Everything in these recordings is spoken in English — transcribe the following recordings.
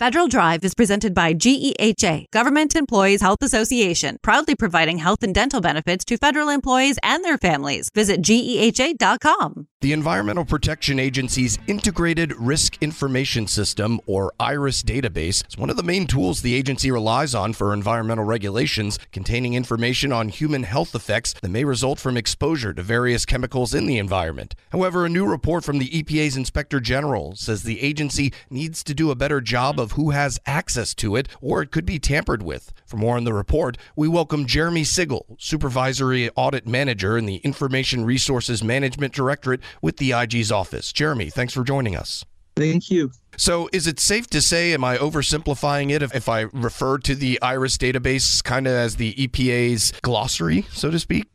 Federal Drive is presented by GEHA, Government Employees Health Association, proudly providing health and dental benefits to federal employees and their families. Visit GEHA.com. The Environmental Protection Agency's Integrated Risk Information System, or IRIS database, is one of the main tools the agency relies on for environmental regulations, containing information on human health effects that may result from exposure to various chemicals in the environment. However, a new report from the EPA's Inspector General says the agency needs to do a better job of who has access to it, or it could be tampered with. For more on the report, we welcome Jeremy Sigel, Supervisory Audit Manager in the Information Resources Management Directorate with the IG's office. Jeremy, thanks for joining us. Thank you. So, is it safe to say, am I oversimplifying it if, if I refer to the IRIS database kind of as the EPA's glossary, so to speak?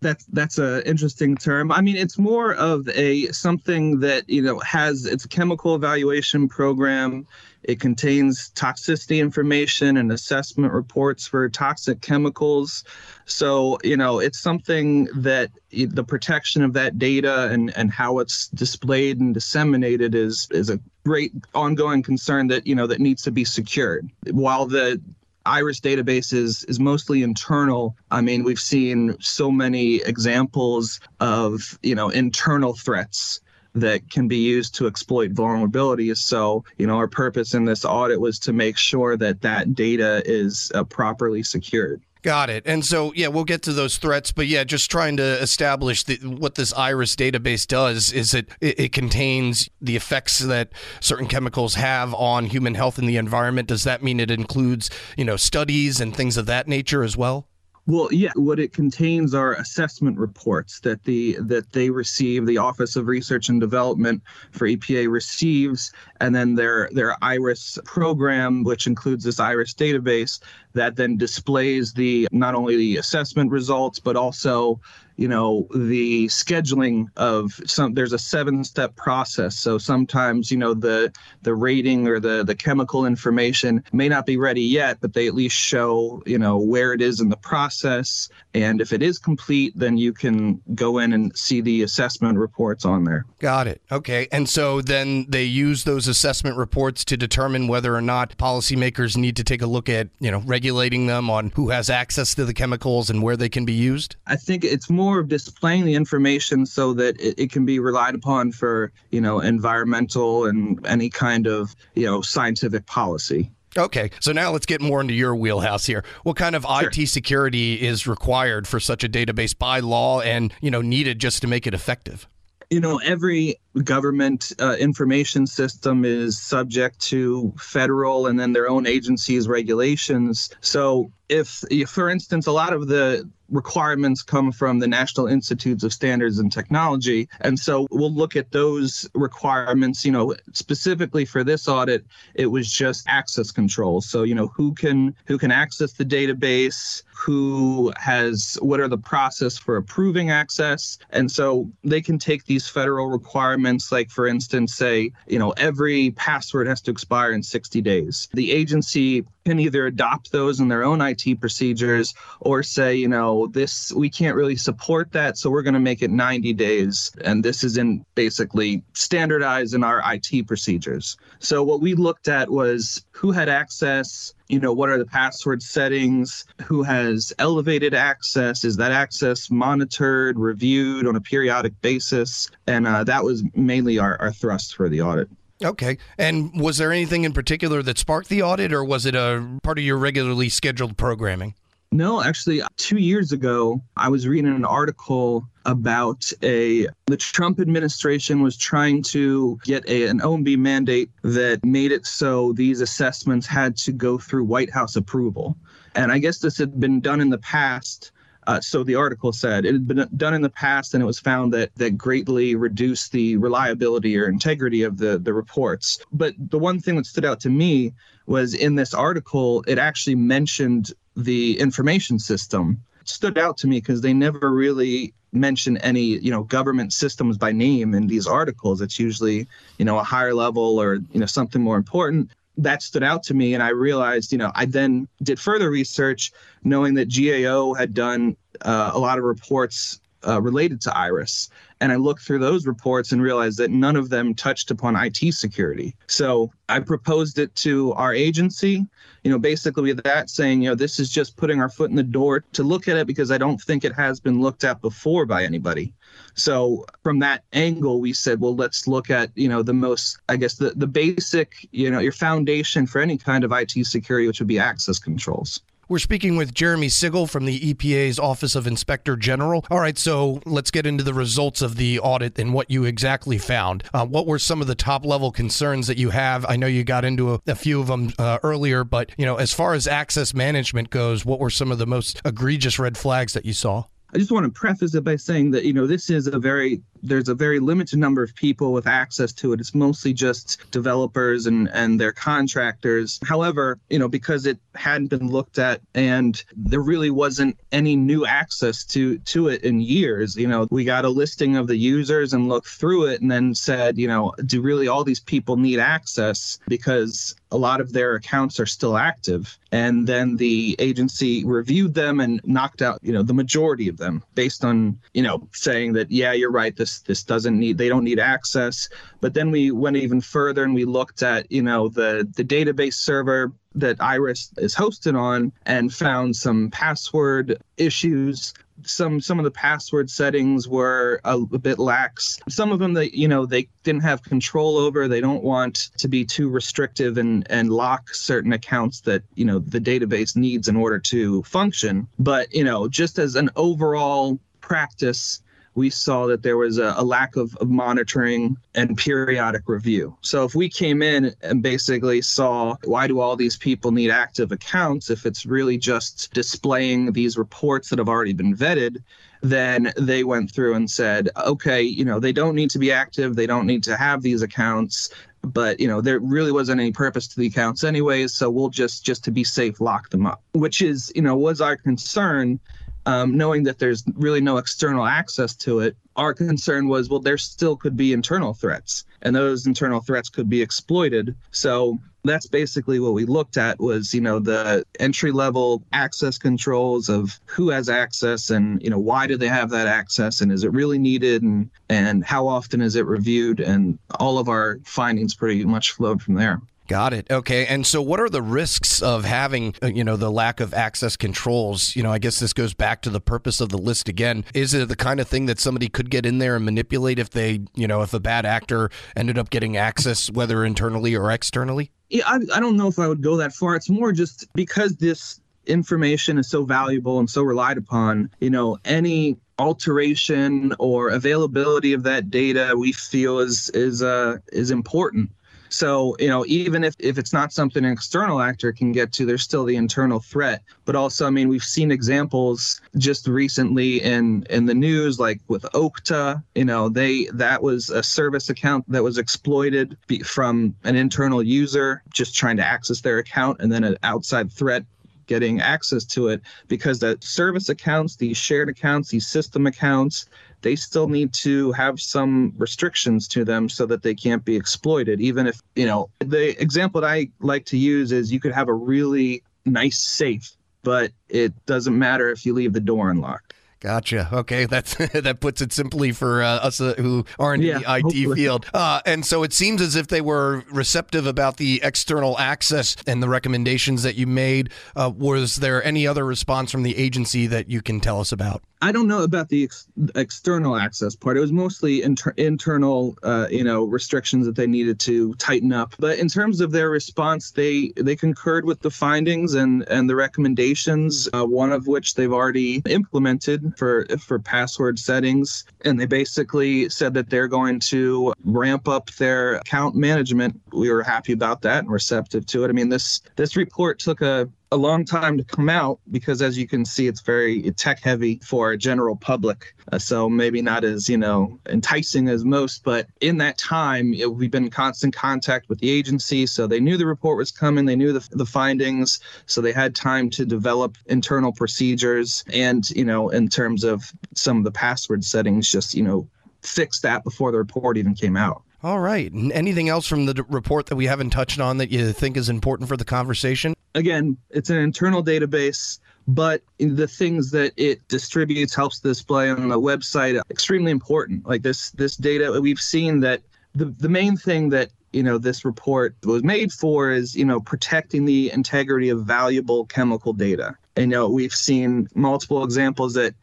That's that's an interesting term. I mean, it's more of a something that you know has it's chemical evaluation program. It contains toxicity information and assessment reports for toxic chemicals. So you know, it's something that the protection of that data and and how it's displayed and disseminated is is a great ongoing concern that you know that needs to be secured. While the iris database is, is mostly internal i mean we've seen so many examples of you know internal threats that can be used to exploit vulnerabilities. So, you know, our purpose in this audit was to make sure that that data is uh, properly secured. Got it. And so, yeah, we'll get to those threats, but yeah, just trying to establish the, what this IRIS database does is it, it, it contains the effects that certain chemicals have on human health and the environment. Does that mean it includes, you know, studies and things of that nature as well? Well, yeah, what it contains are assessment reports that the that they receive, the Office of Research and Development for EPA receives, and then their their IRIS program, which includes this IRIS database, that then displays the not only the assessment results but also you know the scheduling of some there's a seven step process. So sometimes you know the the rating or the the chemical information may not be ready yet but they at least show you know where it is in the process. And if it is complete then you can go in and see the assessment reports on there. Got it. Okay. And so then they use those assessment reports to determine whether or not policymakers need to take a look at you know regulating them on who has access to the chemicals and where they can be used? I think it's more more of displaying the information so that it, it can be relied upon for you know environmental and any kind of you know scientific policy. Okay, so now let's get more into your wheelhouse here. What kind of sure. IT security is required for such a database by law and, you know, needed just to make it effective? You know, every government uh, information system is subject to federal and then their own agencies' regulations. So, if, if, for instance, a lot of the requirements come from the National Institutes of Standards and Technology. And so we'll look at those requirements, you know, specifically for this audit, it was just access control. So, you know, who can who can access the database, who has what are the process for approving access. And so they can take these federal requirements like for instance say, you know, every password has to expire in 60 days. The agency can either adopt those in their own IT procedures or say, you know, this we can't really support that, so we're going to make it 90 days. And this is in basically standardized in our IT procedures. So what we looked at was who had access, you know, what are the password settings, who has elevated access, is that access monitored, reviewed on a periodic basis? And uh, that was mainly our, our thrust for the audit. Okay. And was there anything in particular that sparked the audit, or was it a part of your regularly scheduled programming? No, actually, two years ago, I was reading an article about a the Trump administration was trying to get a, an OMB mandate that made it so these assessments had to go through White House approval. And I guess this had been done in the past, uh, so the article said it had been done in the past, and it was found that that greatly reduced the reliability or integrity of the the reports. But the one thing that stood out to me was in this article, it actually mentioned the information system. It stood out to me because they never really mention any you know government systems by name in these articles. It's usually you know a higher level or you know something more important that stood out to me and i realized you know i then did further research knowing that gao had done uh, a lot of reports uh, related to Iris. And I looked through those reports and realized that none of them touched upon IT security. So I proposed it to our agency, you know, basically with that saying, you know, this is just putting our foot in the door to look at it because I don't think it has been looked at before by anybody. So from that angle, we said, well, let's look at, you know, the most, I guess, the, the basic, you know, your foundation for any kind of IT security, which would be access controls. We're speaking with Jeremy Sigel from the EPA's Office of Inspector General. All right, so let's get into the results of the audit and what you exactly found. Uh, what were some of the top level concerns that you have? I know you got into a, a few of them uh, earlier, but you know, as far as access management goes, what were some of the most egregious red flags that you saw? I just want to preface it by saying that, you know, this is a very there's a very limited number of people with access to it. It's mostly just developers and and their contractors. However, you know, because it hadn't been looked at and there really wasn't any new access to to it in years, you know, we got a listing of the users and looked through it and then said, you know, do really all these people need access because a lot of their accounts are still active. And then the agency reviewed them and knocked out you know the majority of them based on you know saying that yeah you're right this this doesn't need they don't need access. But then we went even further and we looked at you know the the database server that iris is hosted on and found some password issues some some of the password settings were a, a, bit lax. Some of them that you know they didn't have control over they don't want to be too restrictive and and lock certain accounts that you know the database needs in order to function. But you know just as an overall practice we saw that there was a, a lack of, of, monitoring and periodic review. So if we came in and basically saw why do all these people need active accounts? If it's really just displaying these reports that have already been vetted, then they went through and said, okay, you know, they don't need to be active, they don't need to have these accounts but you know there really wasn't any purpose to the accounts anyways so we'll just just to be safe lock them up. Which is you know was our concern um, knowing that there's really no external access to it, our concern was, well, there still could be internal threats, and those internal threats could be exploited. So that's basically what we looked at was, you know, the entry level access controls of who has access and, you know, why do they have that access and is it really needed and and how often is it reviewed and all of our findings pretty much flowed from there. Got it. Okay. And so, what are the risks of having, uh, you know, the lack of access controls? You know, I guess this goes back to the purpose of the list again. Is it the kind of thing that somebody could get in there and manipulate if they, you know, if a bad actor ended up getting access, whether internally or externally? Yeah, I, I don't know if I would go that far. It's more just because this information is so valuable and so relied upon, you know, any alteration or availability of that data we feel is is uh is important so, you know, even if, if it's not something an external actor can get to, there's still the internal threat. But also, I mean, we've seen examples just recently in in the news, like with Okta, you know, they that was a service account that was exploited from an internal user just trying to access their account, and then an outside threat getting access to it because the service accounts, these shared accounts, these system accounts, they still need to have some restrictions to them so that they can't be exploited. Even if, you know, the example that I like to use is you could have a really nice safe, but it doesn't matter if you leave the door unlocked. Gotcha. Okay, that's that puts it simply for uh, us uh, who aren't yeah, in the IT hopefully. field. Uh, and so it seems as if they were receptive about the external access and the recommendations that you made. Uh, was there any other response from the agency that you can tell us about? I don't know about the ex- external access part. It was mostly inter- internal, uh, you know, restrictions that they needed to tighten up. But in terms of their response, they they concurred with the findings and and the recommendations. Uh, one of which they've already implemented for for password settings, and they basically said that they're going to ramp up their account management. We were happy about that and receptive to it. I mean, this this report took a a long time to come out because as you can see it's very tech heavy for a general public. Uh, so maybe not as you know enticing as most but in that time it, we've been in constant contact with the agency. So they knew the report was coming. They knew the, the findings. So they had time to develop internal procedures and you know in terms of some of the password settings just you know fix that before the report even came out. All right. Anything else from the report that we haven't touched on that you think is important for the conversation? Again, it's an internal database but the things that it distributes helps display on the website extremely important. Like this this data we've seen that the the main thing that you know this report was made for is you know protecting the integrity of valuable chemical data. And you know we've seen multiple examples that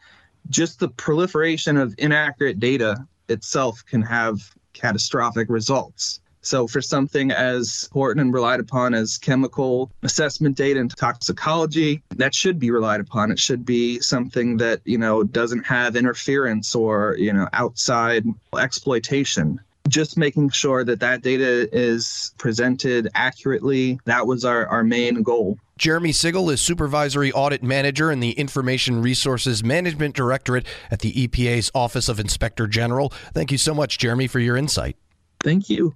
just the proliferation of inaccurate data itself can have catastrophic results so, for something as important and relied upon as chemical assessment data and toxicology, that should be relied upon. It should be something that, you know, doesn't have interference or, you know, outside exploitation. Just making sure that that data is presented accurately. That was our, our main goal. Jeremy Sigel is Supervisory Audit Manager in the Information Resources Management Directorate at the EPA's Office of Inspector General. Thank you so much, Jeremy, for your insight. Thank you.